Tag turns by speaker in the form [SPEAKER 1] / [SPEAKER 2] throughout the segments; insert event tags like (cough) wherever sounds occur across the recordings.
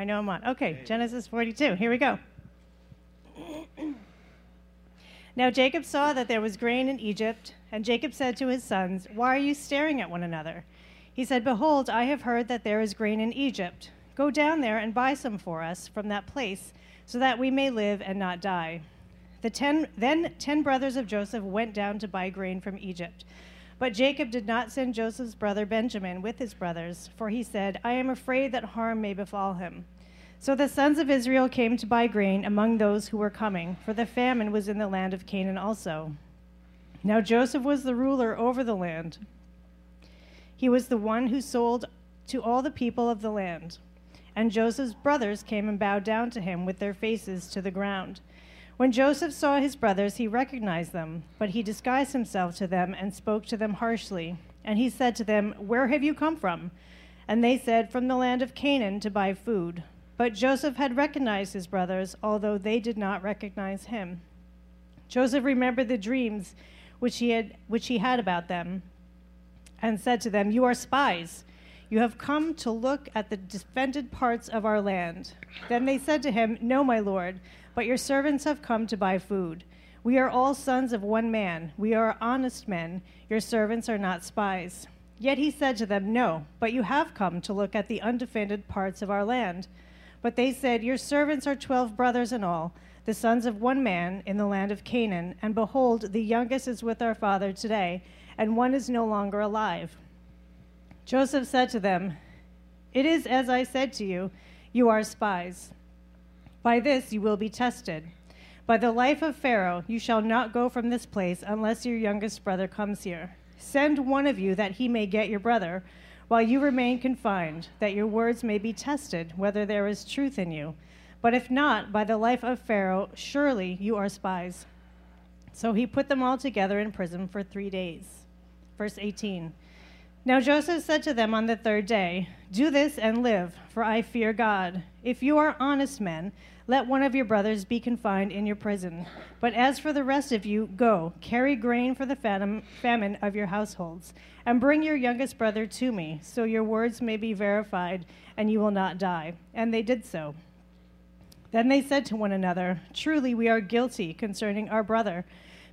[SPEAKER 1] I know I'm on. Okay, Genesis 42. Here we go. (clears throat) now Jacob saw that there was grain in Egypt, and Jacob said to his sons, Why are you staring at one another? He said, Behold, I have heard that there is grain in Egypt. Go down there and buy some for us from that place, so that we may live and not die. The ten, then ten brothers of Joseph went down to buy grain from Egypt. But Jacob did not send Joseph's brother Benjamin with his brothers, for he said, I am afraid that harm may befall him. So the sons of Israel came to buy grain among those who were coming, for the famine was in the land of Canaan also. Now Joseph was the ruler over the land. He was the one who sold to all the people of the land. And Joseph's brothers came and bowed down to him with their faces to the ground. When Joseph saw his brothers, he recognized them, but he disguised himself to them and spoke to them harshly. And he said to them, Where have you come from? And they said, From the land of Canaan to buy food. But Joseph had recognized his brothers, although they did not recognize him. Joseph remembered the dreams which he had, which he had about them, and said to them, You are spies. You have come to look at the defended parts of our land. Then they said to him, No, my lord. But your servants have come to buy food. We are all sons of one man. We are honest men. Your servants are not spies. Yet he said to them, No, but you have come to look at the undefended parts of our land. But they said, Your servants are twelve brothers in all, the sons of one man in the land of Canaan. And behold, the youngest is with our father today, and one is no longer alive. Joseph said to them, It is as I said to you, you are spies. By this you will be tested. By the life of Pharaoh, you shall not go from this place unless your youngest brother comes here. Send one of you that he may get your brother, while you remain confined, that your words may be tested, whether there is truth in you. But if not, by the life of Pharaoh, surely you are spies. So he put them all together in prison for three days. Verse 18. Now Joseph said to them on the third day, Do this and live, for I fear God. If you are honest men, let one of your brothers be confined in your prison. But as for the rest of you, go, carry grain for the famine of your households, and bring your youngest brother to me, so your words may be verified, and you will not die. And they did so. Then they said to one another, Truly we are guilty concerning our brother,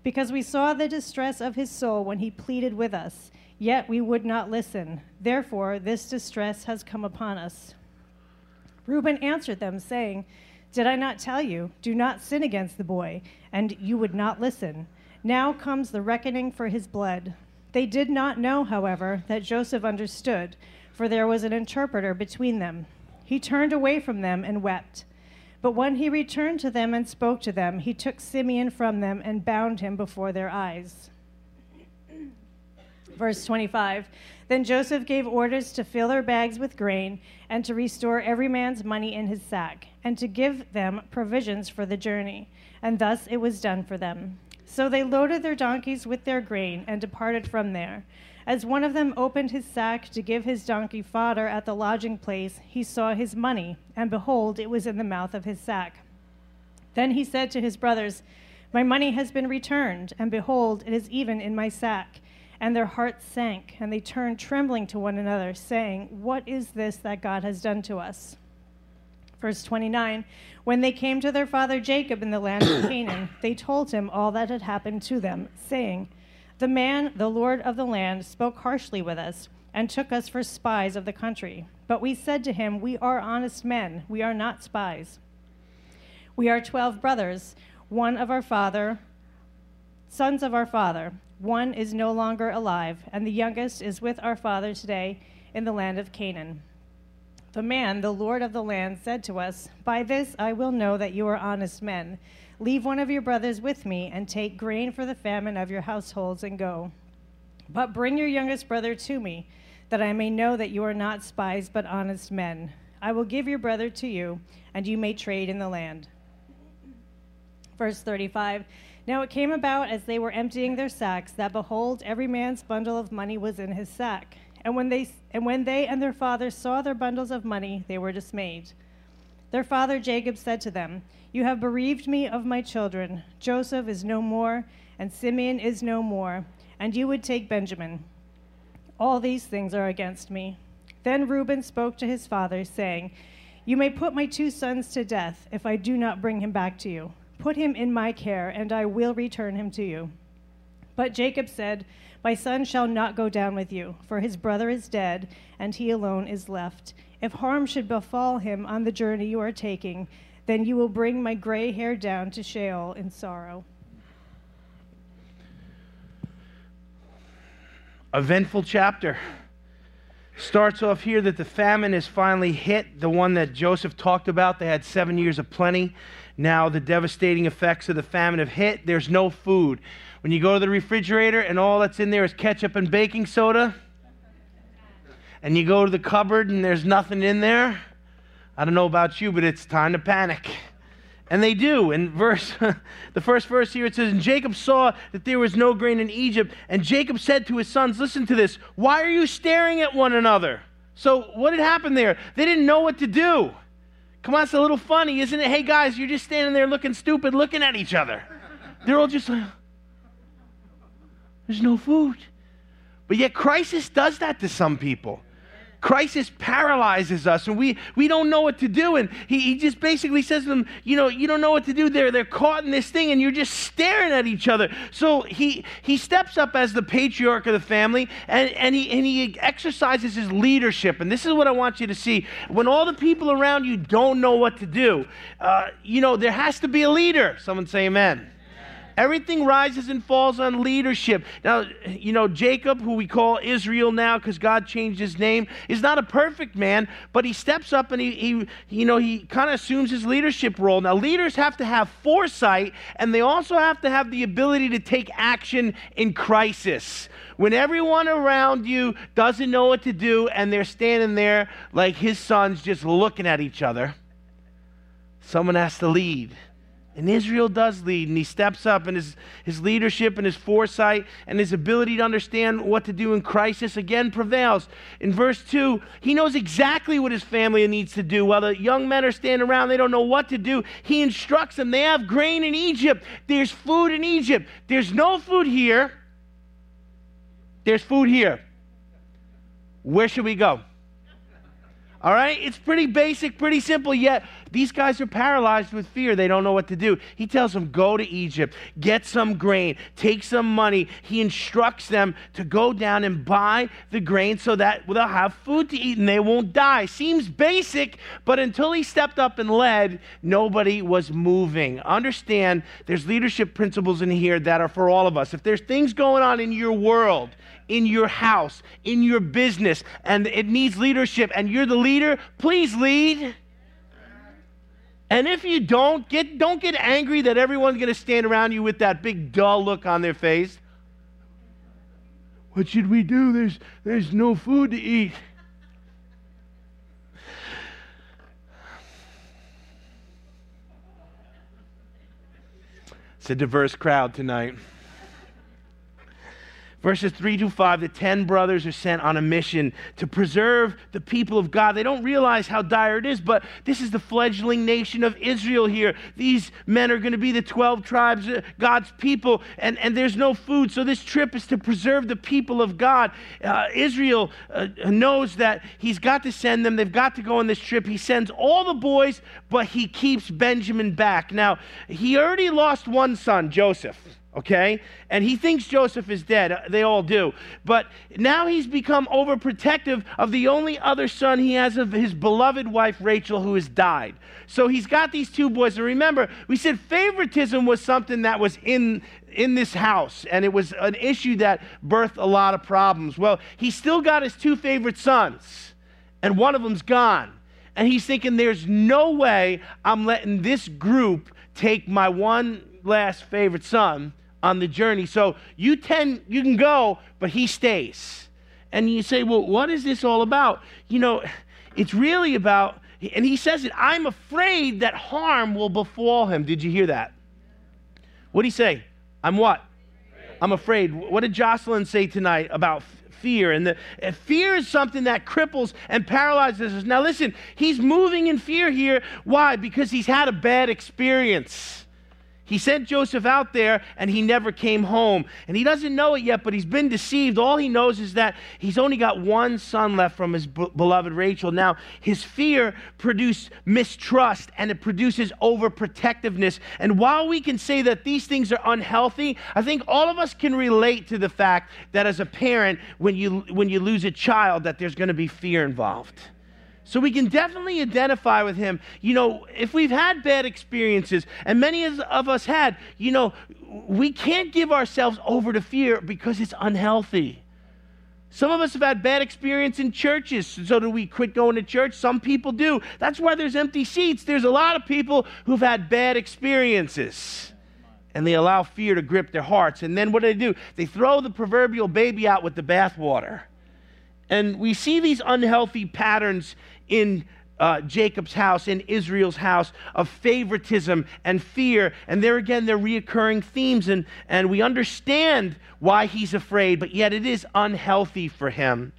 [SPEAKER 1] because we saw the distress of his soul when he pleaded with us, yet we would not listen. Therefore, this distress has come upon us. Reuben answered them, saying, Did I not tell you, do not sin against the boy? And you would not listen. Now comes the reckoning for his blood. They did not know, however, that Joseph understood, for there was an interpreter between them. He turned away from them and wept. But when he returned to them and spoke to them, he took Simeon from them and bound him before their eyes. Verse 25 Then Joseph gave orders to fill their bags with grain, and to restore every man's money in his sack, and to give them provisions for the journey. And thus it was done for them. So they loaded their donkeys with their grain and departed from there. As one of them opened his sack to give his donkey fodder at the lodging place, he saw his money, and behold, it was in the mouth of his sack. Then he said to his brothers, My money has been returned, and behold, it is even in my sack. And their hearts sank, and they turned trembling to one another, saying, What is this that God has done to us? Verse 29 When they came to their father Jacob in the land of (coughs) Canaan, they told him all that had happened to them, saying, The man, the Lord of the land, spoke harshly with us, and took us for spies of the country. But we said to him, We are honest men, we are not spies. We are twelve brothers, one of our father, sons of our father. One is no longer alive, and the youngest is with our father today in the land of Canaan. The man, the Lord of the land, said to us, By this I will know that you are honest men. Leave one of your brothers with me, and take grain for the famine of your households, and go. But bring your youngest brother to me, that I may know that you are not spies, but honest men. I will give your brother to you, and you may trade in the land. Verse 35 now it came about as they were emptying their sacks that behold, every man's bundle of money was in his sack. And when they and when they and their father saw their bundles of money, they were dismayed. Their father Jacob said to them, You have bereaved me of my children. Joseph is no more, and Simeon is no more, and you would take Benjamin. All these things are against me. Then Reuben spoke to his father, saying, You may put my two sons to death if I do not bring him back to you. Put him in my care, and I will return him to you. But Jacob said, My son shall not go down with you, for his brother is dead, and he alone is left. If harm should befall him on the journey you are taking, then you will bring my gray hair down to Sheol in sorrow.
[SPEAKER 2] Eventful chapter. Starts off here that the famine has finally hit, the one that Joseph talked about. They had seven years of plenty. Now the devastating effects of the famine have hit. There's no food. When you go to the refrigerator and all that's in there is ketchup and baking soda, and you go to the cupboard and there's nothing in there, I don't know about you, but it's time to panic. And they do. In verse, (laughs) the first verse here, it says, And Jacob saw that there was no grain in Egypt. And Jacob said to his sons, Listen to this. Why are you staring at one another? So, what had happened there? They didn't know what to do. Come on, it's a little funny, isn't it? Hey, guys, you're just standing there looking stupid, looking at each other. They're all just like, There's no food. But yet, crisis does that to some people. Crisis paralyzes us and we, we don't know what to do. And he, he just basically says to them, You know, you don't know what to do. They're, they're caught in this thing and you're just staring at each other. So he, he steps up as the patriarch of the family and, and, he, and he exercises his leadership. And this is what I want you to see. When all the people around you don't know what to do, uh, you know, there has to be a leader. Someone say amen. Everything rises and falls on leadership. Now, you know, Jacob, who we call Israel now because God changed his name, is not a perfect man, but he steps up and he, he you know, he kind of assumes his leadership role. Now, leaders have to have foresight and they also have to have the ability to take action in crisis. When everyone around you doesn't know what to do and they're standing there like his sons just looking at each other, someone has to lead. And Israel does lead, and he steps up, and his, his leadership and his foresight and his ability to understand what to do in crisis again prevails. In verse 2, he knows exactly what his family needs to do. While the young men are standing around, they don't know what to do. He instructs them. They have grain in Egypt, there's food in Egypt. There's no food here, there's food here. Where should we go? All right? It's pretty basic, pretty simple, yet these guys are paralyzed with fear. They don't know what to do. He tells them, Go to Egypt, get some grain, take some money. He instructs them to go down and buy the grain so that they'll have food to eat and they won't die. Seems basic, but until he stepped up and led, nobody was moving. Understand there's leadership principles in here that are for all of us. If there's things going on in your world, in your house, in your business, and it needs leadership, and you're the leader, please lead. And if you don't, get, don't get angry that everyone's going to stand around you with that big dull look on their face. What should we do? There's, there's no food to eat. It's a diverse crowd tonight. Verses 3 to 5, the 10 brothers are sent on a mission to preserve the people of God. They don't realize how dire it is, but this is the fledgling nation of Israel here. These men are going to be the 12 tribes, uh, God's people, and, and there's no food. So this trip is to preserve the people of God. Uh, Israel uh, knows that he's got to send them, they've got to go on this trip. He sends all the boys, but he keeps Benjamin back. Now, he already lost one son, Joseph okay? And he thinks Joseph is dead. Uh, they all do. But now he's become overprotective of the only other son he has of his beloved wife, Rachel, who has died. So he's got these two boys. And remember, we said favoritism was something that was in, in this house, and it was an issue that birthed a lot of problems. Well, he still got his two favorite sons, and one of them's gone. And he's thinking, there's no way I'm letting this group take my one last favorite son on the journey. So you tend you can go, but he stays. And you say, "Well, what is this all about?" You know, it's really about and he says it, "I'm afraid that harm will befall him." Did you hear that? What did he say? I'm what? I'm afraid. What did Jocelyn say tonight about fear? And the and fear is something that cripples and paralyzes us. Now listen, he's moving in fear here. Why? Because he's had a bad experience. He sent Joseph out there and he never came home. And he doesn't know it yet, but he's been deceived. All he knows is that he's only got one son left from his b- beloved Rachel. Now, his fear produced mistrust and it produces overprotectiveness. And while we can say that these things are unhealthy, I think all of us can relate to the fact that as a parent, when you, when you lose a child, that there's going to be fear involved. So we can definitely identify with him. You know, if we've had bad experiences, and many of us had, you know, we can't give ourselves over to fear because it's unhealthy. Some of us have had bad experience in churches. So do we quit going to church? Some people do. That's why there's empty seats. There's a lot of people who've had bad experiences. And they allow fear to grip their hearts. And then what do they do? They throw the proverbial baby out with the bathwater. And we see these unhealthy patterns in uh, Jacob's house, in Israel's house, of favoritism and fear. And there again, they're reoccurring themes, and, and we understand why he's afraid, but yet it is unhealthy for him.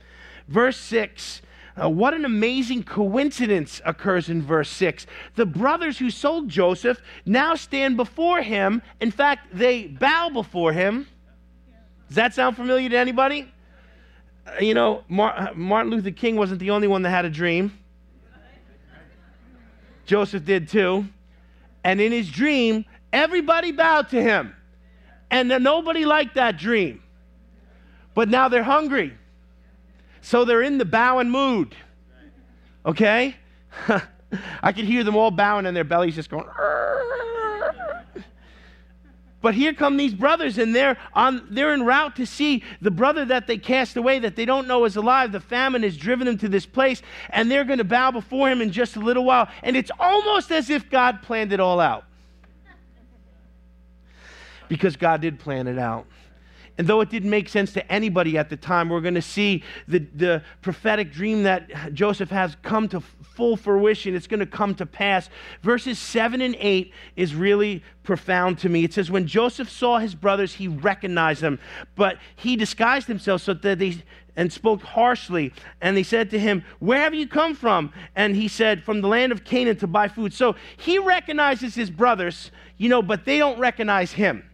[SPEAKER 2] Verse 6. Uh, what an amazing coincidence occurs in verse 6. The brothers who sold Joseph now stand before him. In fact, they bow before him. Does that sound familiar to anybody? You know, Martin Luther King wasn't the only one that had a dream. Joseph did too. And in his dream, everybody bowed to him. And nobody liked that dream. But now they're hungry. So they're in the bowing mood. Okay? (laughs) I could hear them all bowing and their bellies just going. But here come these brothers, and they're on they're en route to see the brother that they cast away, that they don't know is alive. The famine has driven them to this place, and they're going to bow before him in just a little while. And it's almost as if God planned it all out. Because God did plan it out. And though it didn't make sense to anybody at the time, we're going to see the, the prophetic dream that Joseph has come to full fruition. It's going to come to pass. Verses 7 and 8 is really profound to me. It says, When Joseph saw his brothers, he recognized them, but he disguised himself so that they and spoke harshly. And they said to him, Where have you come from? And he said, From the land of Canaan to buy food. So he recognizes his brothers, you know, but they don't recognize him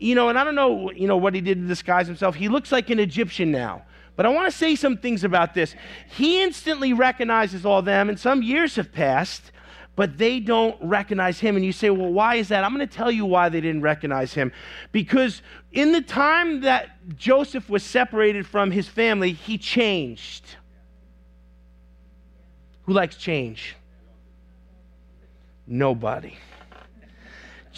[SPEAKER 2] you know, and I don't know, you know, what he did to disguise himself. He looks like an Egyptian now. But I want to say some things about this. He instantly recognizes all them, and some years have passed, but they don't recognize him. And you say, well, why is that? I'm going to tell you why they didn't recognize him. Because in the time that Joseph was separated from his family, he changed. Who likes change? Nobody.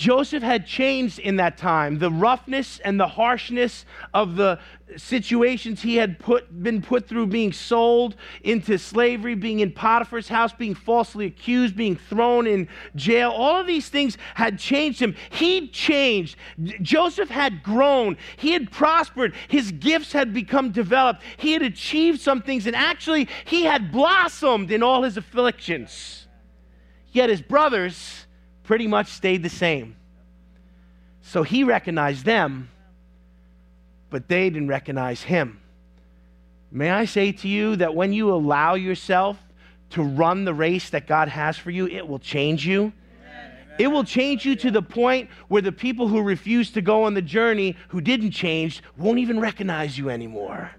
[SPEAKER 2] Joseph had changed in that time. The roughness and the harshness of the situations he had put, been put through being sold into slavery, being in Potiphar's house, being falsely accused, being thrown in jail, all of these things had changed him. He'd changed. Joseph had grown. He had prospered. His gifts had become developed. He had achieved some things, and actually, he had blossomed in all his afflictions. Yet his brothers, pretty much stayed the same. So he recognized them, but they didn't recognize him. May I say to you that when you allow yourself to run the race that God has for you, it will change you. It will change you to the point where the people who refuse to go on the journey, who didn't change, won't even recognize you anymore.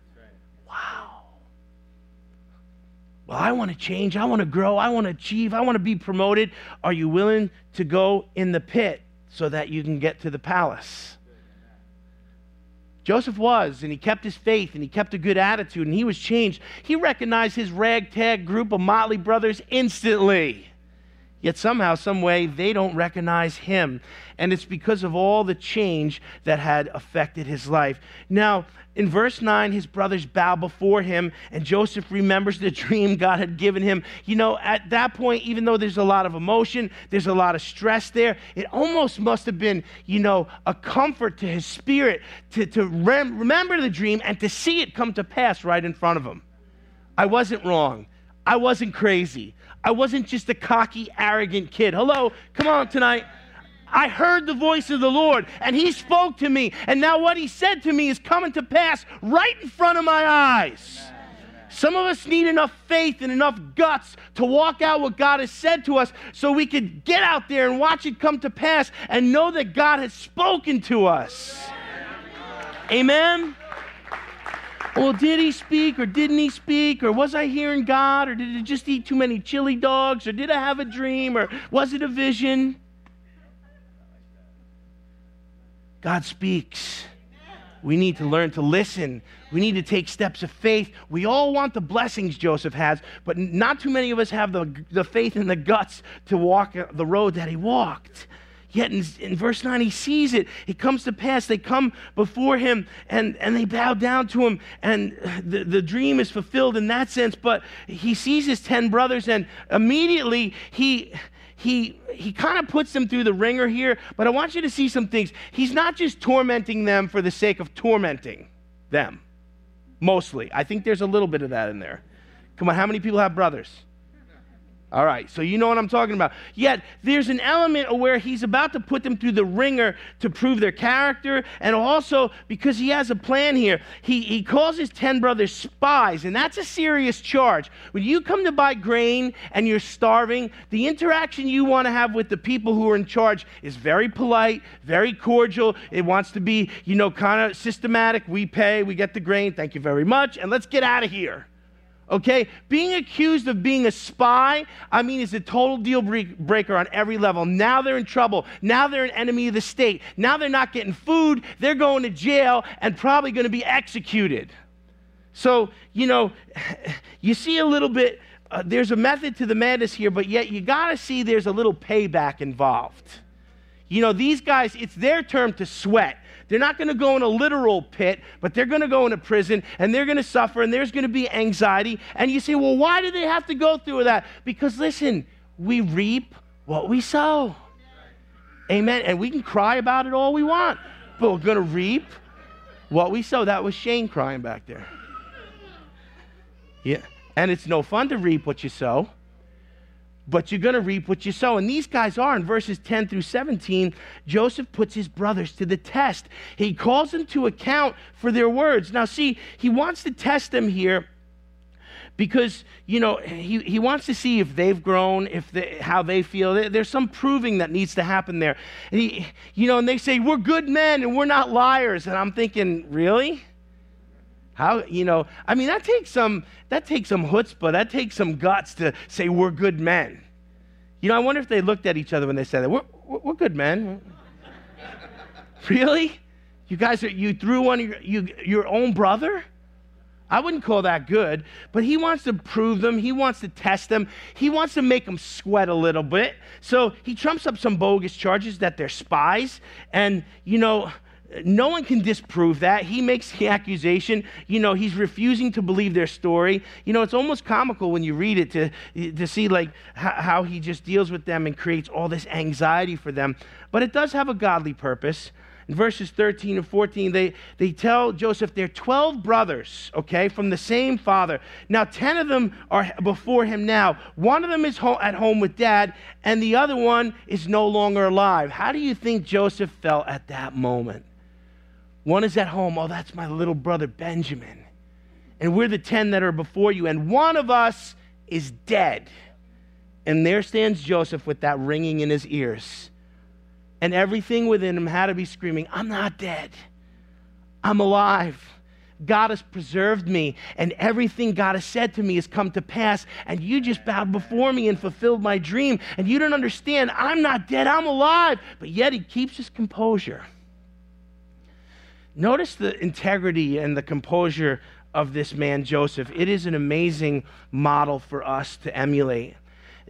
[SPEAKER 2] Well, I want to change. I want to grow. I want to achieve. I want to be promoted. Are you willing to go in the pit so that you can get to the palace? Joseph was, and he kept his faith, and he kept a good attitude, and he was changed. He recognized his ragtag group of motley brothers instantly. Yet somehow, some way, they don't recognize him. And it's because of all the change that had affected his life. Now, in verse 9, his brothers bow before him, and Joseph remembers the (laughs) dream God had given him. You know, at that point, even though there's a lot of emotion, there's a lot of stress there, it almost must have been, you know, a comfort to his spirit to, to rem- remember the dream and to see it come to pass right in front of him. I wasn't wrong. I wasn't crazy. I wasn't just a cocky, arrogant kid. Hello, come on tonight. I heard the voice of the Lord, and He spoke to me. And now what He said to me is coming to pass right in front of my eyes. Some of us need enough faith and enough guts to walk out what God has said to us so we could get out there and watch it come to pass and know that God has spoken to us. Amen? Well, did he speak or didn't he speak? Or was I hearing God? Or did I just eat too many chili dogs? Or did I have a dream? Or was it a vision? God speaks. We need to learn to listen. We need to take steps of faith. We all want the blessings Joseph has, but not too many of us have the, the faith and the guts to walk uh, the road that he walked. Yet in, in, verse 9, he sees it. It comes to pass. They come before him and, and they bow down to him. And the, the dream is fulfilled in that sense. But he sees his 10 brothers and immediately he, he, he kind of puts them through the ringer here, but I want you to see some things. He's not just tormenting them for the sake of tormenting them, mostly. I think there's a little bit of that in there. Come on, how many people have brothers? All right, so you know what I'm talking about. Yet there's an element where he's about to put them through the ringer to prove their character, and also because he has a plan here, he, he calls his 10 brothers spies, and that's a serious charge. When you come to buy grain and you're starving, the interaction you want to have with the people who are in charge is very polite, very cordial. It wants to be, you know, kind of systematic. We pay, we get the grain, thank you very much, and let's get out of here. Okay? Being accused of being a spy, I mean, is a total deal breaker on every level. Now they're in trouble. Now they're an enemy of the state. Now they're not getting food. They're going to jail and probably going to be executed. So, you know, (sighs) you see a little bit, uh, there's a method to the madness here, but yet you got to see there's a little payback involved. You know, these guys, it's their term to sweat. They're not going to go in a literal pit, but they're going to go in a prison and they're going to suffer and there's going to be anxiety. And you say, well, why do they have to go through that? Because listen, we reap what we sow. Amen. And we can cry about it all we want, but we're going to reap what we sow. That was Shane crying back there. Yeah. And it's no fun to reap what you sow but you're going to reap what you sow. And these guys are in verses 10 through 17. Joseph puts his brothers to the test. He calls them to account for their words. Now, see, he wants to test them here because you know he, he wants to see if they've grown if they, how they feel there's some proving that needs to happen there and he you know and they say we're good men and we're not liars and i'm thinking really how, you know, I mean, that takes some, that takes some chutzpah, that takes some guts to say we're good men. You know, I wonder if they looked at each other when they said that. We're, we're good men. (laughs) really? You guys are, you threw one of your, you, your own brother? I wouldn't call that good, but he wants to prove them. He wants to test them. He wants to make them sweat a little bit. So he trumps up some bogus charges that they're spies. And, you know, no one can disprove that. He makes the accusation. You know, he's refusing to believe their story. You know, it's almost comical when you read it to, to see like how he just deals with them and creates all this anxiety for them. But it does have a godly purpose. In verses 13 and 14, they, they tell Joseph they're 12 brothers, okay, from the same father. Now, 10 of them are before him now. One of them is ho- at home with dad, and the other one is no longer alive. How do you think Joseph felt at that moment? One is at home. Oh, that's my little brother Benjamin. And we're the 10 that are before you. And one of us is dead. And there stands Joseph with that ringing in his ears. And everything within him had to be screaming, I'm not dead. I'm alive. God has preserved me, and everything God has said to me has come to pass. And you just bowed before me and fulfilled my dream. And you don't understand. I'm not dead, I'm alive. But yet he keeps his composure. Notice the integrity and the composure of this man, Joseph. It is an amazing model for us to emulate.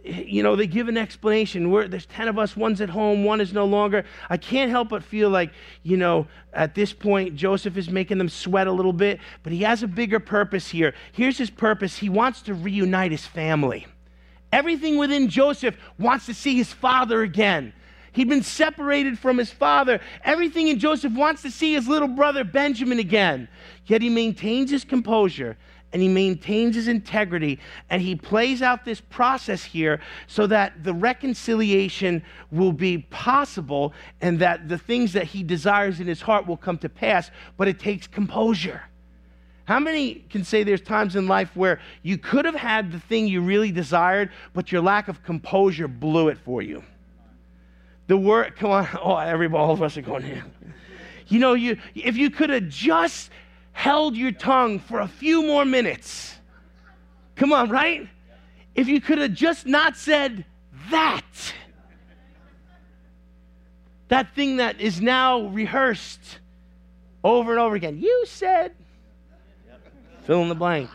[SPEAKER 2] You know, they give an explanation. We're, there's 10 of us, one's at home, one is no longer. I can't help but feel like, you know, at this point, Joseph is making them sweat a little bit, but he has a bigger purpose here. Here's his purpose he wants to reunite his family. Everything within Joseph wants to see his father again. He'd been separated from his father. Everything in Joseph wants to see his little brother Benjamin again. Yet he maintains his composure and he maintains his integrity and he plays out this process here so that the reconciliation will be possible and that the things that he desires in his heart will come to pass, but it takes composure. How many can say there's times in life where you could have had the thing you really desired, but your lack of composure blew it for you? The word, come on, (laughs) oh, everybody, all of us are going here. You know, you if you could have just held your tongue for a few more minutes, come on, right? If you could have just not said that, that thing that is now rehearsed over and over again. You said, fill in the blank.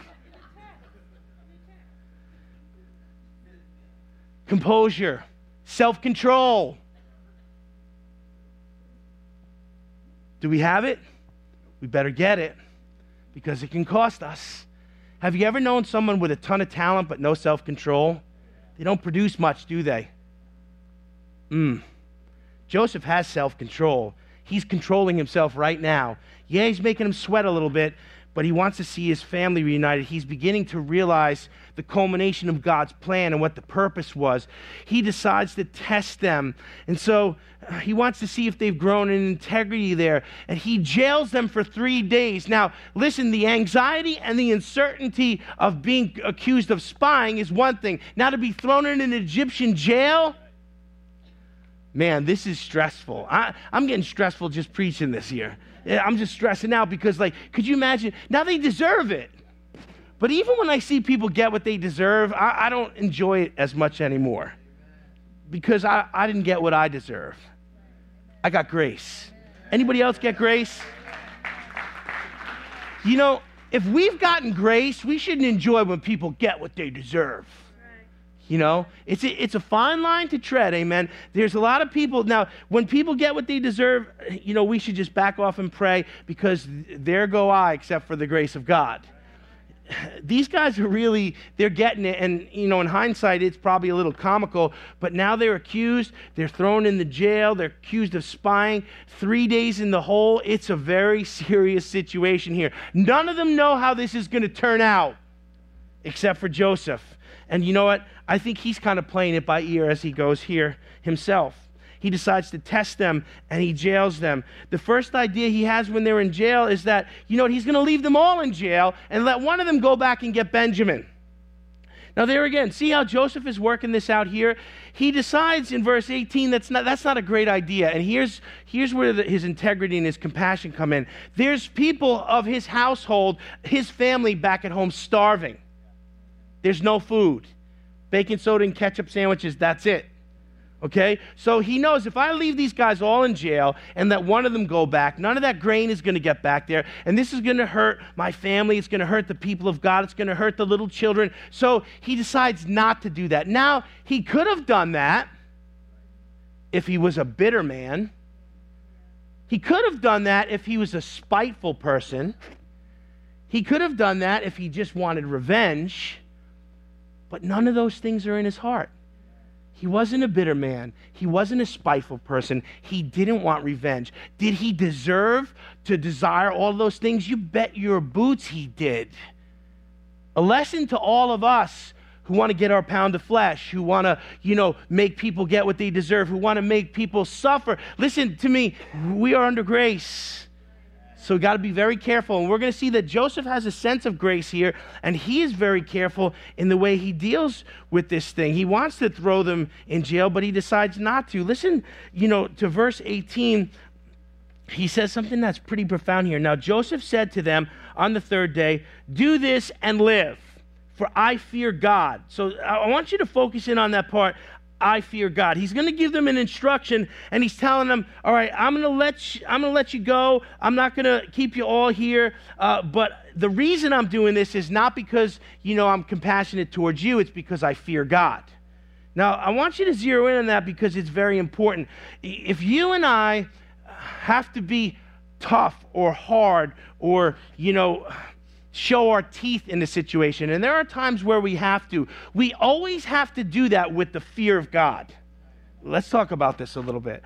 [SPEAKER 2] Composure, self control. Do we have it? We better get it because it can cost us. Have you ever known someone with a ton of talent but no self control? They don't produce much, do they? Hmm. Joseph has self control. He's controlling himself right now. Yeah, he's making him sweat a little bit, but he wants to see his family reunited. He's beginning to realize the culmination of God's plan and what the purpose was. He decides to test them. And so uh, he wants to see if they've grown in integrity there. And he jails them for three days. Now, listen, the anxiety and the uncertainty of being accused of spying is one thing. Now, to be thrown in an Egyptian jail, man, this is stressful. I, am getting stressful just preaching this year. Eh, I'm just stressing out because, like, could you imagine? Now they deserve it. But even when I see people get what they deserve, I, I don't enjoy it as much anymore because I, I didn't get what I deserve. I got grace. Anybody else get grace? You know, if we've gotten grace, we shouldn't enjoy when people get what they deserve. You know, it's a, it's a fine line to tread, amen. There's a lot of people. Now, when people get what they deserve, you know, we should just back off and pray because there go I, except for the grace of God. These guys are really, they're getting it. And, you know, in hindsight, it's probably a little comical, but now they're accused. They're thrown in the jail. They're accused of spying. Three days in the hole. It's a very serious situation here. None of them know how this is going to turn out except for Joseph. And you know what? I think he's kind of playing it by ear as he goes here himself. He decides to test them and he jails them. The first idea he has when they're in jail is that, you know what, he's going to leave them all in jail and let one of them go back and get Benjamin. Now, there again, see how Joseph is working this out here? He decides in verse 18 that's not, that's not a great idea. And here's, here's where the, his integrity and his compassion come in. There's people of his household, his family back at home starving. There's no food. Baking soda and ketchup sandwiches, that's it. Okay? So he knows if I leave these guys all in jail and let one of them go back, none of that grain is going to get back there. And this is going to hurt my family. It's going to hurt the people of God. It's going to hurt the little children. So he decides not to do that. Now, he could have done that if he was a bitter man. He could have done that if he was a spiteful person. He could have done that if he just wanted revenge. But none of those things are in his heart. He wasn't a bitter man. He wasn't a spiteful person. He didn't want revenge. Did he deserve to desire all those things? You bet your boots he did. A lesson to all of us who want to get our pound of flesh, who want to, you know, make people get what they deserve, who want to make people suffer. Listen to me, we are under grace. So we got to be very careful. And we're going to see that Joseph has a sense of grace here, and he is very careful in the way he deals with this thing. He wants to throw them in jail, but he decides not to. Listen, you know, to verse 18. He says something that's pretty profound here. Now, Joseph said to them on the third day, Do this and live, for I fear God. So I want you to focus in on that part. I fear God. He's going to give them an instruction, and he's telling them, "All right, I'm going to let you, I'm going to let you go. I'm not going to keep you all here. Uh, but the reason I'm doing this is not because you know I'm compassionate towards you. It's because I fear God." Now, I want you to zero in on that because it's very important. If you and I have to be tough or hard or you know show our teeth in the situation. And there are times where we have to. We always have to do that with the fear of God. Let's talk about this a little bit.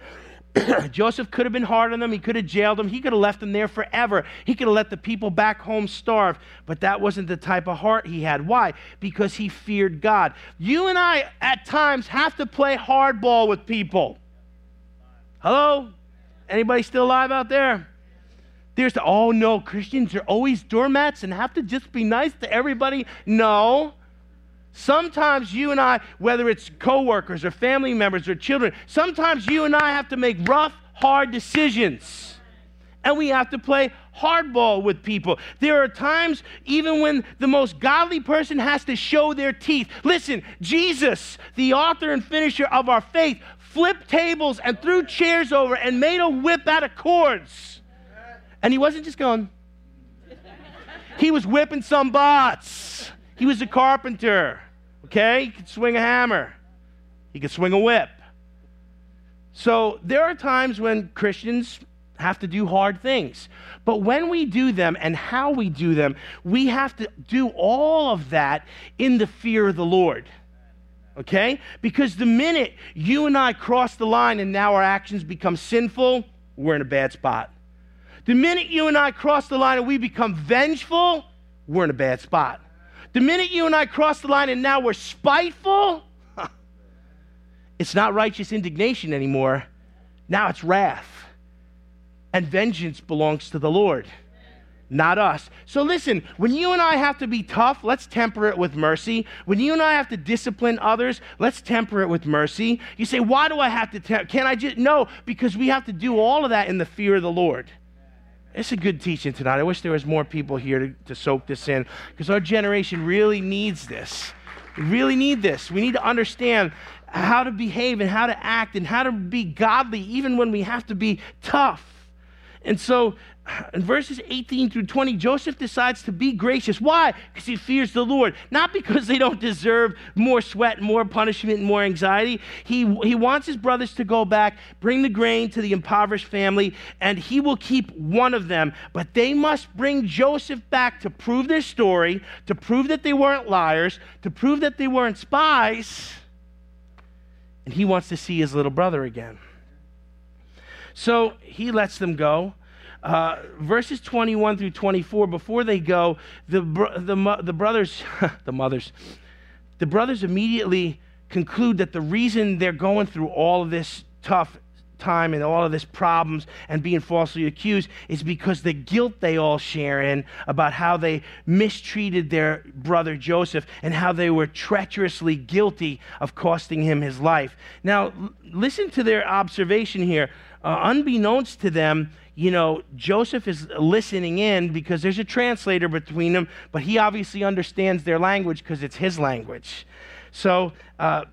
[SPEAKER 2] (clears throat) Joseph could have been hard on them. He could have jailed them. He could have left them there forever. He could have let the people back home starve. But that wasn't the type of heart he had. Why? Because he feared God. You and I, at times, have to play hardball with people. Hello? Anybody still alive out there? There's oh no, Christians are always doormats and have to just be nice to everybody. No. Sometimes you and I, whether it's coworkers or family members or children, sometimes you and I have to make rough, hard decisions. And we have to play hardball with people. There are times, even when the most godly person has to show their teeth. Listen, Jesus, the author and finisher of our faith, flipped tables and threw chairs over and made a whip out of cords. And he wasn't just going, he was whipping some butts. He was a carpenter, okay? He could swing a hammer, he could swing a whip. So there are times when Christians have to do hard things. But when we do them and how we do them, we have to do all of that in the fear of the Lord. Okay? Because the minute you and I cross the line and now our actions become sinful, we're in a bad spot. The minute you and I cross the line and we become vengeful, we're in a bad spot. The minute you and I cross the line and now we're spiteful, (laughs) it's not righteous indignation anymore. Now it's wrath. And vengeance belongs to the Lord, not us. So listen, when you and I have to be tough, let's temper it with mercy. When you and I have to discipline others, let's temper it with mercy. You say, why do I have to? Tem- Can I just? No, because we have to do all of that in the fear of the Lord. It's a good teaching tonight. I wish there was more people here to, to soak this in because our generation really needs this. We really need this. We need to understand how to behave and how to act and how to be godly even when we have to be tough. And so in verses 18 through 20, Joseph decides to be gracious. Why? Because he fears the Lord. Not because they don't deserve more sweat, more punishment, more anxiety. He, he wants his brothers to go back, bring the grain to the impoverished family, and he will keep one of them. But they must bring Joseph back to prove their story, to prove that they weren't liars, to prove that they weren't spies. And he wants to see his little brother again. So he lets them go. Uh, verses 21 through 24, before they go, the, the, the brothers, (laughs) the mothers, the brothers immediately conclude that the reason they're going through all of this tough time and all of this problems and being falsely accused is because the guilt they all share in about how they mistreated their brother Joseph and how they were treacherously guilty of costing him his life. Now, listen to their observation here uh, unbeknownst to them, you know, Joseph is listening in because there's a translator between them, but he obviously understands their language because it's his language. So, uh,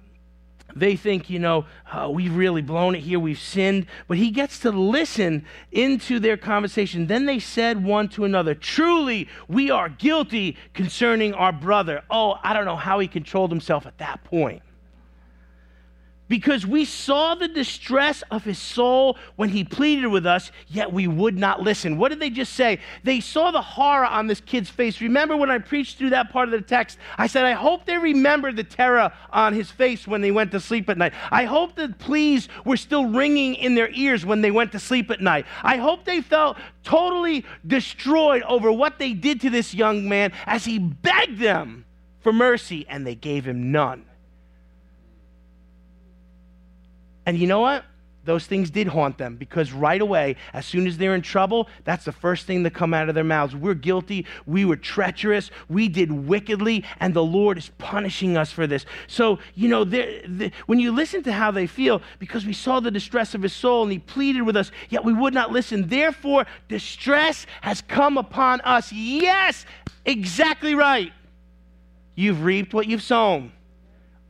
[SPEAKER 2] they think, you know, oh, we've really blown it here, we've sinned. But he gets to listen into their conversation. Then they said one to another, Truly, we are guilty concerning our brother. Oh, I don't know how he controlled himself at that point because we saw the distress of his soul when he pleaded with us, yet we would not listen. What did they just say? They saw the horror on this kid's face. Remember when I preached through that part of the text? I said, I hope they remember the terror on his face when they went to sleep at night. I hope the pleas were still ringing in their ears when they went to sleep at night. I hope they felt totally destroyed over what they did to this young man as he begged them for mercy, and they gave him none. And you know what? Those things did haunt them because right away, as soon as they're in trouble, that's the first thing that come out of their mouths. We're guilty. We were treacherous. We did wickedly, and the Lord is punishing us for this. So, you know, when you listen to how they feel, because we saw the distress of his soul and he pleaded with us, yet we would not listen. Therefore, distress has come upon us. Yes, exactly right. You've reaped what you've sown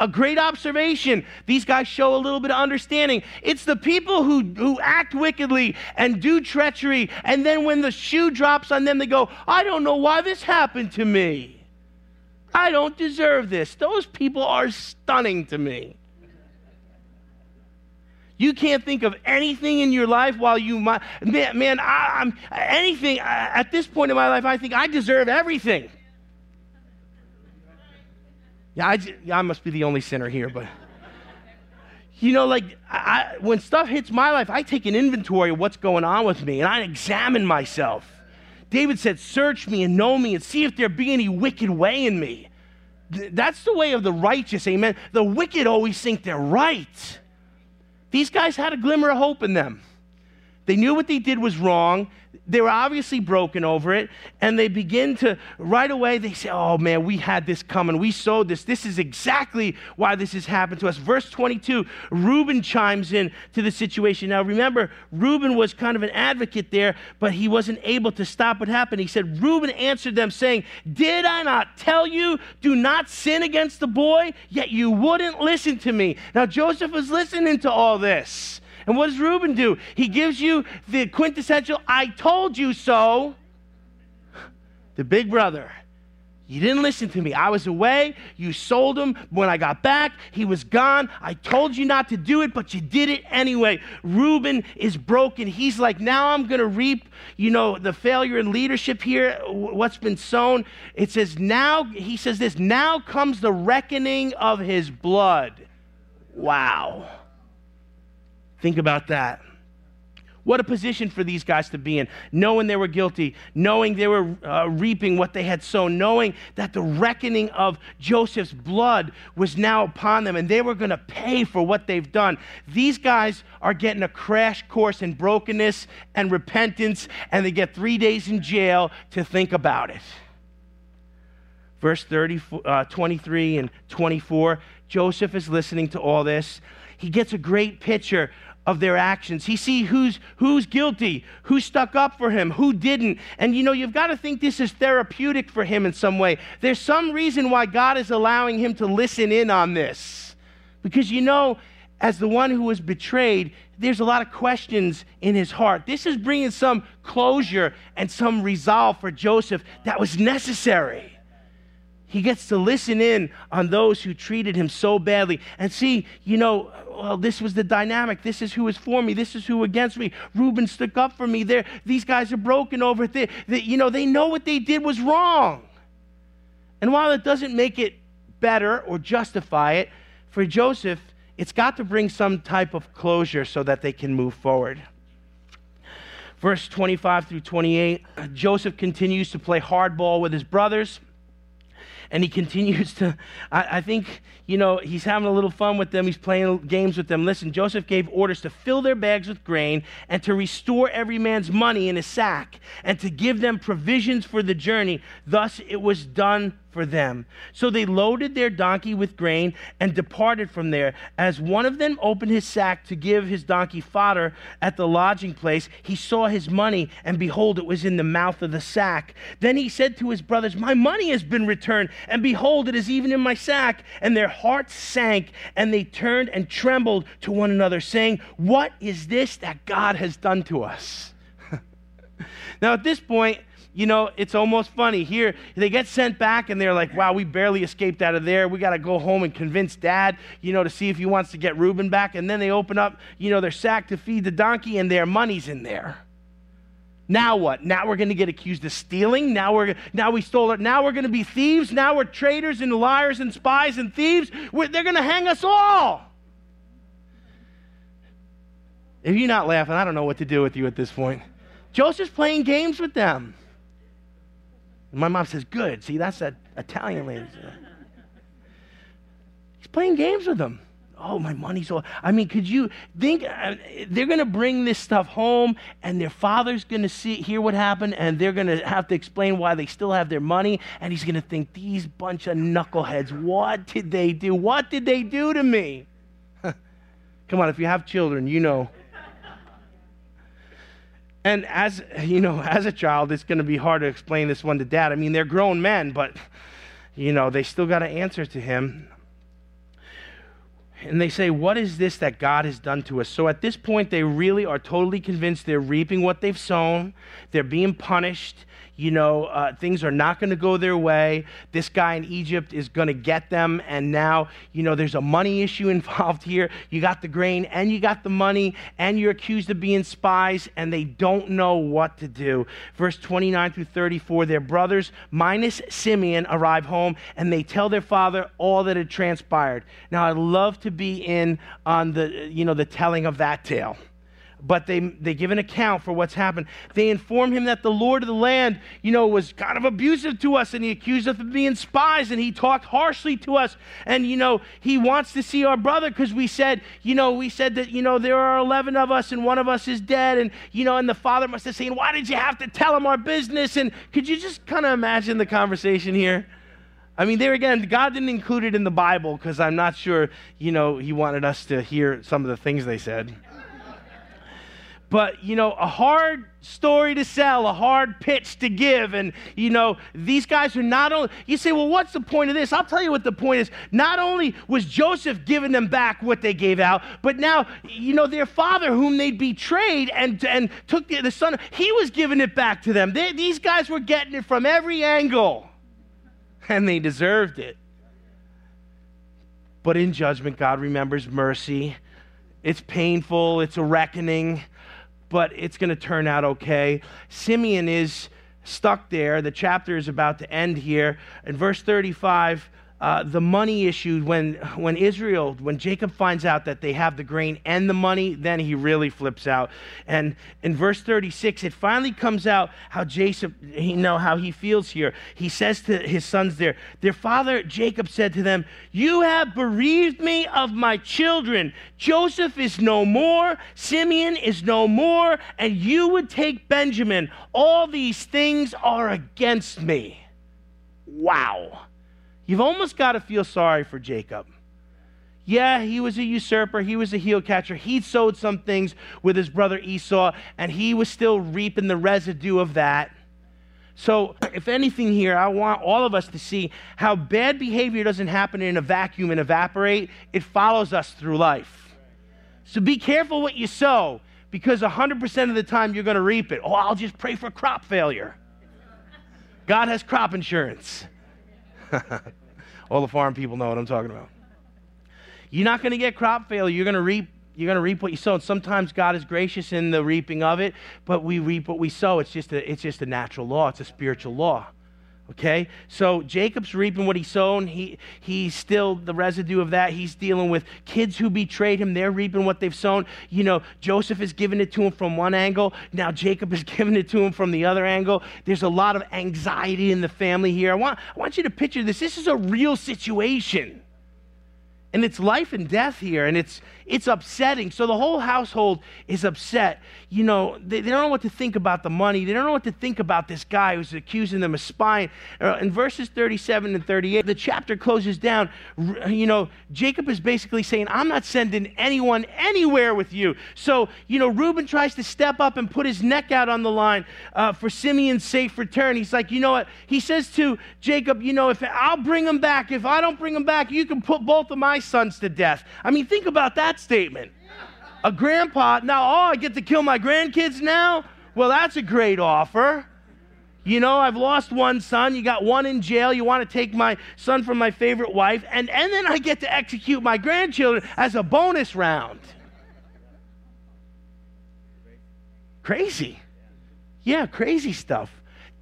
[SPEAKER 2] a great observation. These guys show a little bit of understanding. It's the people who, who act wickedly and do treachery, and then when the shoe drops on them, they go, I don't know why this happened to me. I don't deserve this. Those people are stunning to me. You can't think of anything in your life while you might, man, man I, am anything uh, at this point in my life, I think I deserve everything. Yeah, I, yeah, I must be the only sinner here, but you know, like I, when stuff hits my life, I take an inventory of what's going on with me and I examine myself. David said, Search me and know me and see if there be any wicked way in me. That's the way of the righteous, amen. The wicked always think they're right. These guys had a glimmer of hope in them. They knew what they did was wrong. They were obviously broken over it. And they begin to, right away, they say, Oh man, we had this coming. We sowed this. This is exactly why this has happened to us. Verse 22, Reuben chimes in to the situation. Now remember, Reuben was kind of an advocate there, but he wasn't able to stop what happened. He said, Reuben answered them, saying, Did I not tell you, do not sin against the boy? Yet you wouldn't listen to me. Now Joseph was listening to all this. And what does Reuben do? He gives you the quintessential, I told you so. The big brother. You didn't listen to me. I was away. You sold him. When I got back, he was gone. I told you not to do it, but you did it anyway. Reuben is broken. He's like, now I'm going to reap, you know, the failure in leadership here, what's been sown. It says, now, he says this, now comes the reckoning of his blood. Wow. Think about that. What a position for these guys to be in, knowing they were guilty, knowing they were uh, reaping what they had sown, knowing that the reckoning of Joseph's blood was now upon them and they were going to pay for what they've done. These guys are getting a crash course in brokenness and repentance, and they get three days in jail to think about it. Verse 30, uh, 23 and 24, Joseph is listening to all this. He gets a great picture of their actions. He sees who's, who's guilty, who stuck up for him, who didn't. And you know, you've got to think this is therapeutic for him in some way. There's some reason why God is allowing him to listen in on this. Because you know, as the one who was betrayed, there's a lot of questions in his heart. This is bringing some closure and some resolve for Joseph that was necessary. He gets to listen in on those who treated him so badly and see, you know, well, this was the dynamic. This is who is for me. This is who against me. Reuben stuck up for me. There, these guys are broken over it. They, you know, they know what they did was wrong. And while it doesn't make it better or justify it, for Joseph, it's got to bring some type of closure so that they can move forward. Verse 25 through 28, Joseph continues to play hardball with his brothers and he continues to, I, I, think, you know, he's having a little fun with them. He's playing games with them. Listen, Joseph gave orders to fill their bags with grain and to restore every man's money in a sack and to give them provisions for the journey. Thus it was done for them. So they loaded their donkey with grain and departed from there. As one of them opened his sack to give his donkey fodder at the lodging place, he saw his money, and behold, it was in the mouth of the sack. Then he said to his brothers, My money has been returned, and behold, it is even in my sack. And their hearts sank, and they turned and trembled to one another, saying, What is this that God has done to us? (laughs) now, at this point, you know, it's almost funny. Here, they get sent back and they're like, wow, we barely escaped out of there. We got to go home and convince dad, you know, to see if he wants to get Reuben back. And then they open up, you know, their sack to feed the donkey and their money's in there. Now what? Now we're going to get accused of stealing. Now we're now we stole it. Now we're going to be thieves. Now we're traitors and liars and spies and thieves. We're, they're going to hang us all. If you're not laughing, I don't know what to do with you at this point. Joseph's playing games with them. And my mom says, Good. See, that's that Italian lady. He's playing games with them. Oh, my money's all. I mean, could you think uh, they're going to bring this stuff home and their father's going to see hear what happened and they're going to have to explain why they still have their money and he's going to think these bunch of knuckleheads, what did they do? What did they do to me? (laughs) Come on, if you have children, you know and as (laughs) you know, as a child, it's going to be hard to explain this one to dad. I mean, they're grown men, but you know, they still got to answer to him. And they say, What is this that God has done to us? So at this point, they really are totally convinced they're reaping what they've sown, they're being punished, you know, uh, things are not going to go their way. This guy in Egypt is going to get them. And now, you know, there's a money issue (laughs) involved here. You got the grain and you got the money, and you're accused of being spies, and they don't know what to do. Verse 29 through 34 their brothers, minus Simeon, arrive home, and they tell their father all that had transpired. Now, I'd love to be in on the, you know, the telling of that tale. But they, they give an account for what's happened. They inform him that the Lord of the land, you know, was kind of abusive to us and he accused us of being spies and he talked harshly to us. And, you know, he wants to see our brother because we said, you know, we said that, you know, there are 11 of us and one of us is dead. And, you know, and the father must have said, why did you have to tell him our business? And could you just kind of imagine the conversation here? I mean, there again, God didn't include it in the Bible because I'm not sure, you know, He wanted us to hear some of the things they said but you know a hard story to sell a hard pitch to give and you know these guys are not only you say well what's the point of this? I'll tell you what the point is. Not only was joseph giving them back what they gave out but now you know their father whom they betrayed and, and took the, the son he was giving it back to them. They, these guys were getting it from every angle (laughs) and they deserved it. But in judgment god remembers mercy. It's painful. It's a reckoning but it's going to turn out okay. Simeon is stuck there. The chapter is about to end here. In verse 35, uh, the money issue when when Israel when Jacob finds out that they have the grain and the money then he really flips out. And in verse 36 it finally comes out how Jacob you know how he feels here. He says to his sons there their father Jacob said to them you have bereaved me of my children. Joseph is no more Simeon is no more and you would take Benjamin. All these things are against me wow You've almost got to feel sorry for Jacob. Yeah, he was a usurper. He was a heel catcher. He sowed some things with his brother Esau, and he was still reaping the residue of that. So, if anything here, I want all of us to see how bad behavior doesn't happen in a vacuum and evaporate, it follows us through life. So, be careful what you sow because 100% of the time you're going to reap it. Oh, I'll just pray for crop failure. God has crop insurance. (laughs) All the farm people know what I'm talking about. You're not going to get crop failure. You're going to reap. You're going to reap what you sow. And sometimes God is gracious in the reaping of it, but we reap what we sow. It's just a, it's just a natural law. It's a spiritual law. Okay? So Jacob's reaping what he sown. He, he's still the residue of that. He's dealing with kids who betrayed him. They're reaping what they've sown. You know, Joseph is giving it to him from one angle. Now Jacob is (laughs) giving it to him from the other angle. There's a lot of anxiety in the family here. I want, I want you to picture this. This is a real situation and it's life and death here and it's it's upsetting. So the whole household is upset. You know they, they, don't know what to think about the money. They don't know what to think about this guy who's accusing them of spying. Uh, in verses 37 and 38 the chapter closes down. You know jacob is basically saying i'm not sending anyone anywhere with you. So you know reuben tries to step up and put his neck out on the line uh, for simeon's safe return. He's like you know what? He says to jacob you know if i'll bring him back. If i don't bring him back you can put both of my sons to death. I mean, think about that statement. A grandpa, now, oh, I get to kill my grandkids now? Well, that's a great offer. You know, I've lost one son. You got one in jail. You want to take my son from my favorite wife. And, and then I get to execute my grandchildren as a bonus round. Crazy. Yeah, crazy stuff.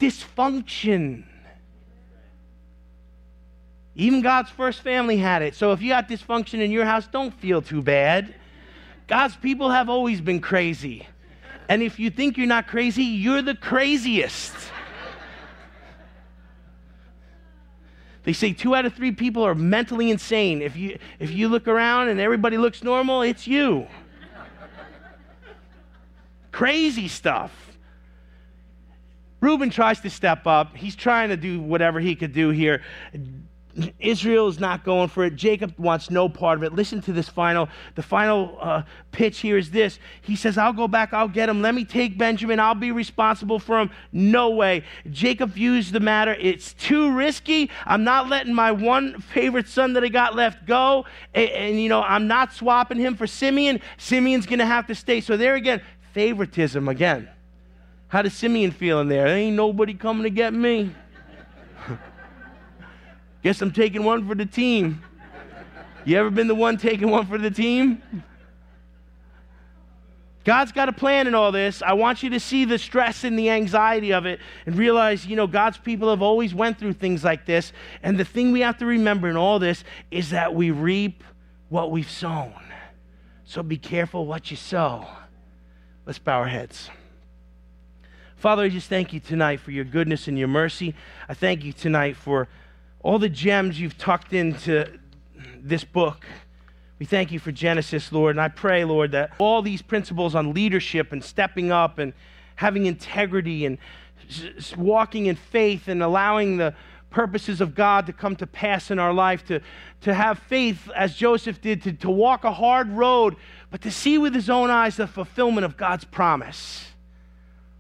[SPEAKER 2] Dysfunction. Even God's first family had it. So if you got dysfunction in your house, don't feel too bad. God's people have always been crazy. And if you think you're not crazy, you're the craziest. They say two out of three people are mentally insane. If you, if you look around and everybody looks normal, it's you. Crazy stuff. Reuben tries to step up. He's trying to do whatever he could do here. Israel is not going for it. Jacob wants no part of it. Listen to this final, the final uh, pitch here is this. He says, I'll go back, I'll get him. Let me take Benjamin, I'll be responsible for him. No way. Jacob views the matter, it's too risky. I'm not letting my one favorite son that I got left go. And, and you know, I'm not swapping him for Simeon. Simeon's going to have to stay. So there again, favoritism again. How does Simeon feel in there? There ain't nobody coming to get me. Guess I'm taking one for the team. You ever been the one taking one for the team? God's got a plan in all this. I want you to see the stress and the anxiety of it and realize, you know, God's people have always went through things like this. And the thing we have to remember in all this is that we reap what we've sown. So be careful what you sow. Let's bow our heads. Father, I just thank you tonight for your goodness and your mercy. I thank you tonight for all the gems you've tucked into this book. We thank you for Genesis, Lord, and I pray, Lord, that all these principles on leadership and stepping up and having integrity and walking in faith and allowing the purposes of God to come to pass in our life, to, to have faith as Joseph did, to, to walk a hard road, but to see with his own eyes the fulfillment of God's promise.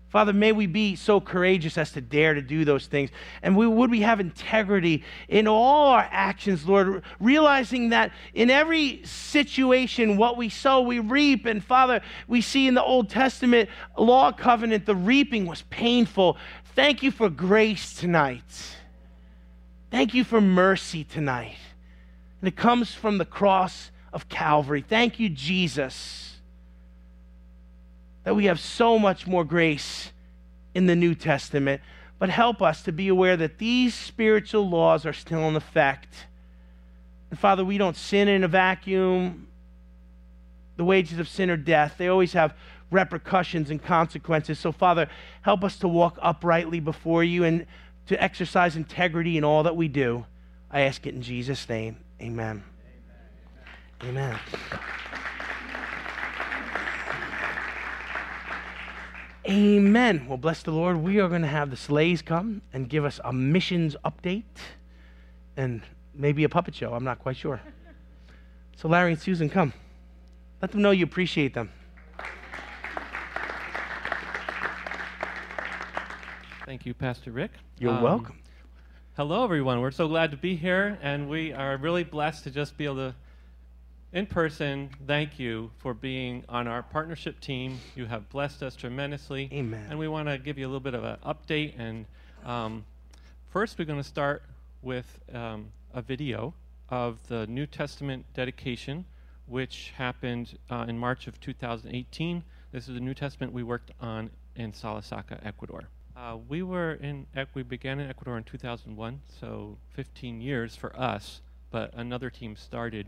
[SPEAKER 2] Father, may we be so courageous as to dare to do those things. And we, would we have integrity in all our actions, Lord, realizing that in every situation, what we sow, we reap. And Father, we see in the Old Testament law covenant, the reaping was painful. Thank you for grace tonight. Thank you for mercy tonight. And it comes from the cross of Calvary. Thank you, Jesus that we have so much more grace in the New Testament, but help us to be aware that these spiritual laws are still in effect. And Father, we don't sin in a vacuum. The wages of sin are death, they always have repercussions and consequences. So, Father, help us to walk uprightly before you and to exercise integrity in all that we do. I ask it in Jesus' name. Amen. Amen. Amen. Amen. Well, bless the Lord. We are going to have the Sleighs come and give us a missions update and maybe a puppet show. I'm not quite sure. So, Larry and Susan, come. Let them know you appreciate them.
[SPEAKER 3] Thank you, Pastor Rick.
[SPEAKER 2] You're um, welcome.
[SPEAKER 3] Hello, everyone. We're so glad to be here, and we are really blessed to just be able to in person, thank you for being on our partnership team. You have blessed us tremendously.
[SPEAKER 2] Amen.
[SPEAKER 3] And we want to give you a little bit of an update. And um, first, we're going to start with um, a video of the New Testament dedication, which happened uh, in March of 2018. This is the New Testament we worked on in Salasaca, Ecuador. Uh, we were in, we began in Ecuador in 2001, so 15 years for us, but another team started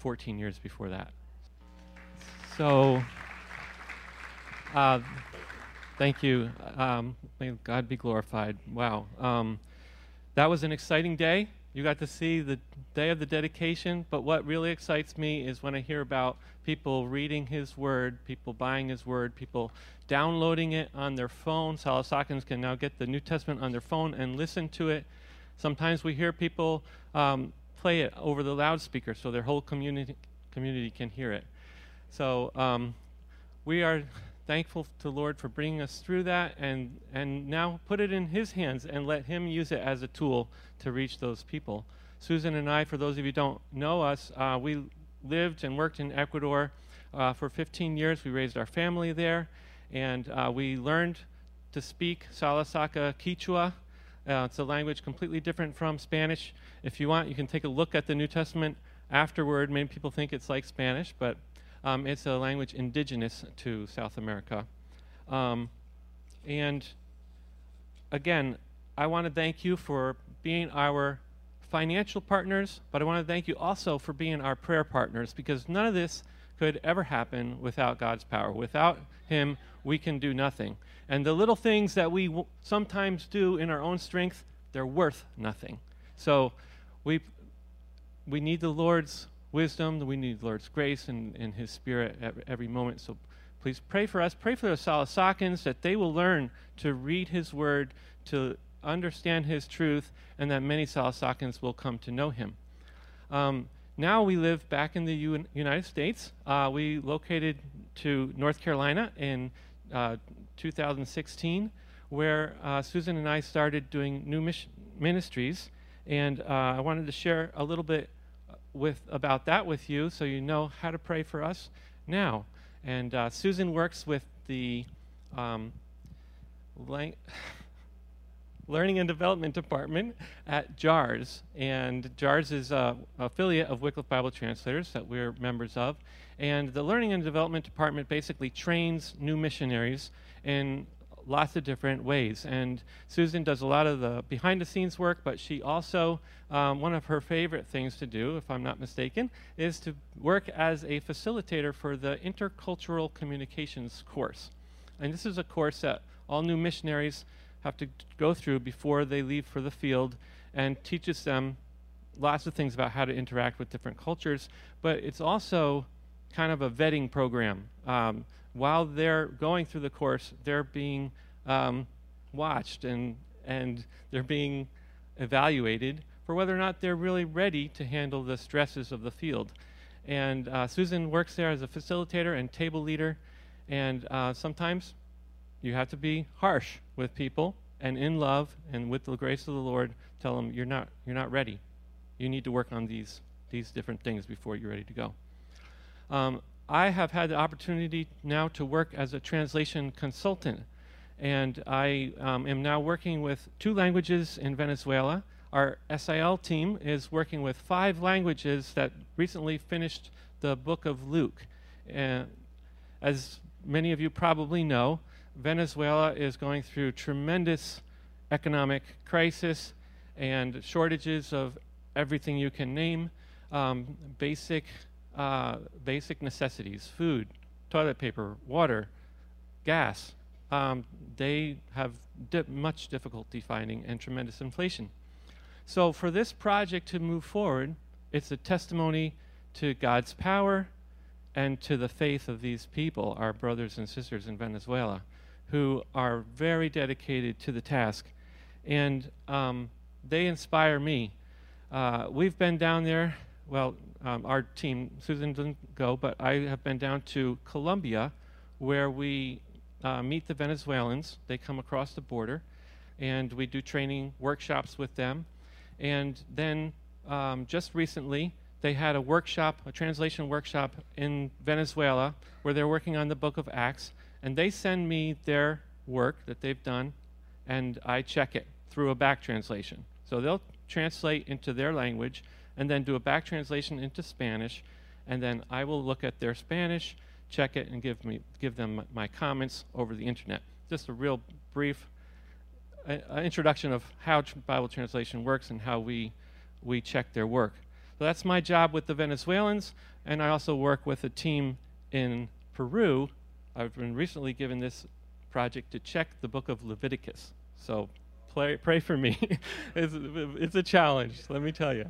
[SPEAKER 3] 14 years before that. So, uh, thank you. Um, may God be glorified. Wow. Um, that was an exciting day. You got to see the day of the dedication, but what really excites me is when I hear about people reading His Word, people buying His Word, people downloading it on their phone. Salasakans can now get the New Testament on their phone and listen to it. Sometimes we hear people um, play it over the loudspeaker so their whole community community can hear it. So um, we are thankful to Lord for bringing us through that, and and now put it in His hands and let Him use it as a tool to reach those people. Susan and I, for those of you who don't know us, uh, we lived and worked in Ecuador uh, for 15 years. We raised our family there, and uh, we learned to speak Salasaka Quechua. Uh, it's a language completely different from Spanish. If you want, you can take a look at the New Testament afterward. Many people think it's like Spanish, but um, it's a language indigenous to South America. Um, and again, I want to thank you for being our financial partners, but I want to thank you also for being our prayer partners because none of this could ever happen without God's power. Without Him, we can do nothing. And the little things that we w- sometimes do in our own strength, they're worth nothing. So we, we need the Lord's wisdom, we need the Lord's grace and, and His Spirit at every moment. So please pray for us. Pray for the Salasakans that they will learn to read His Word, to understand His truth, and that many Salasakans will come to know Him. Um, now we live back in the U- United States. Uh, we located to North Carolina in uh, 2016, where uh, Susan and I started doing new mission ministries, and uh, I wanted to share a little bit uh, with about that with you, so you know how to pray for us now. And Susan works with the um, (laughs) Learning and Development Department at JAARS, and JAARS is an affiliate of Wycliffe Bible Translators that we're members of. And the Learning and Development Department basically trains new missionaries in lots of different ways. And Susan does a lot of the behind the scenes work, but she also, um, one of her favorite things to do, if I'm not mistaken, is to work as a facilitator for the Intercultural Communications course. And this is a course that all new missionaries have to go through before they leave for the field and teaches them lots of things about how to interact with different cultures, but it's also kind of a vetting program. Um, while they're going through the course, they're being um, watched and, and they're being evaluated for whether or not they're really ready to handle the stresses of the field. And uh, Susan works there as a facilitator and table leader, and uh, sometimes you have to be harsh with people and in love and with the grace of the Lord tell them you're not you're not ready. You need to work on these these different things before you're ready to go. Um, I have had the opportunity now to work as a translation consultant, and I um, am now working with two languages in Venezuela. Our SIL team is working with five languages that recently finished the book of Luke. And as many of you probably know, Venezuela is going through tremendous economic crisis and shortages of everything you can name, um, basic uh, basic necessities, food, toilet paper, water, gas. Um, they have di- much difficulty finding and tremendous inflation. So for this project to move forward, it's a testimony to God's power and to the faith of these people, our brothers and sisters in Venezuela who are very dedicated to the task. And um, they inspire me. Uh, we've been down there, well, um, our team, Susan didn't go, but I have been down to Colombia where we uh, meet the Venezuelans. They come across the border, and we do training workshops with them. And then um, just recently, they had a workshop, a translation workshop in Venezuela, where they're working on the book of Acts and they send me their work that they've done, and I check it through a back translation. So they'll translate into their language and then do a back translation into Spanish, and then I will look at their Spanish, check it, and give me give them my comments over the internet. Just a real brief uh, introduction of how Bible translation works and how we we check their work. So that's my job with the Venezuelans, and I also work with a team in Peru I've been recently given this project to check the book of Leviticus. So pray, pray for me. (laughs) it's, it's a challenge, let me tell you.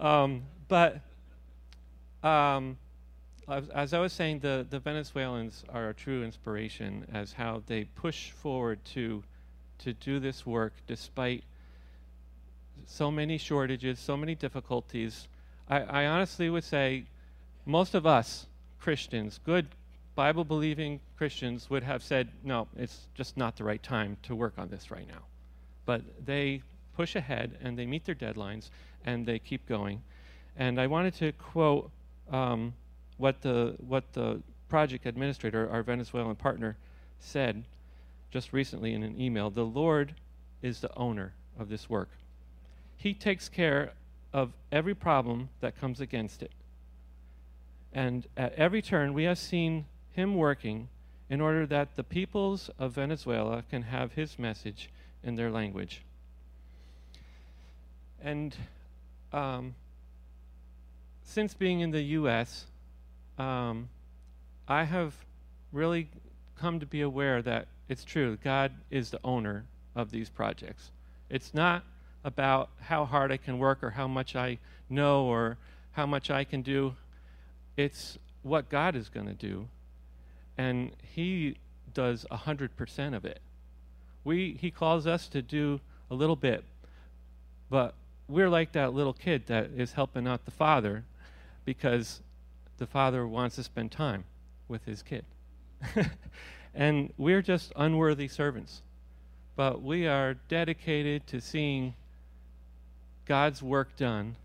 [SPEAKER 3] Um, but um, as, as, I was saying, the, the Venezuelans are a true inspiration as how they push forward to, to do this work despite so many shortages, so many difficulties. I, I honestly would say most of us Christians, good Bible believing Christians would have said, no, it's just not the right time to work on this right now. But they push ahead and they meet their deadlines and they keep going. And I wanted to quote um, what, the, what the project administrator, our Venezuelan partner, said just recently in an email The Lord is the owner of this work. He takes care of every problem that comes against it. And at every turn, we have seen him working in order that the peoples of Venezuela can have his message in their language. And um, since being in the U.S., um, I have really come to be aware that it's true. God is the owner of these projects. It's not about how hard I can work or how much I know or how much I can do. It's what God is going to do and he does 100% of it. We, he calls us to do a little bit, but we're like that little kid that is helping out the father because the father wants to spend time with his kid. (laughs) and we're just unworthy servants. But we are dedicated to seeing God's work done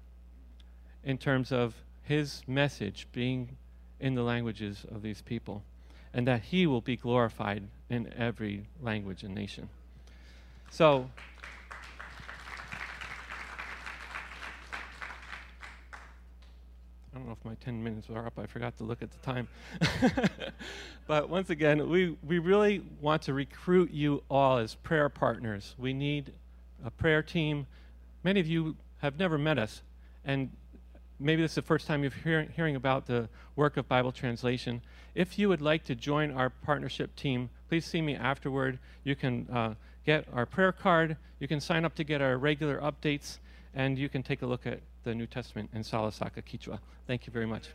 [SPEAKER 3] in terms of his message being in the languages of these people and that he will be glorified in every language and nation. So, I don't know if my 10 minutes are up. I forgot to look at the time. (laughs) but once again, we, we really want to recruit you all as prayer partners. We need a prayer team. Many of you have never met us, and maybe this is the first time you're hear, hearing about the work of Bible translation. If you would like to join our partnership team, please see me afterward. You can uh, get our prayer card, you can sign up to get our regular updates, and you can take a look at the New Testament in Salasaka Quechua. Thank you very much.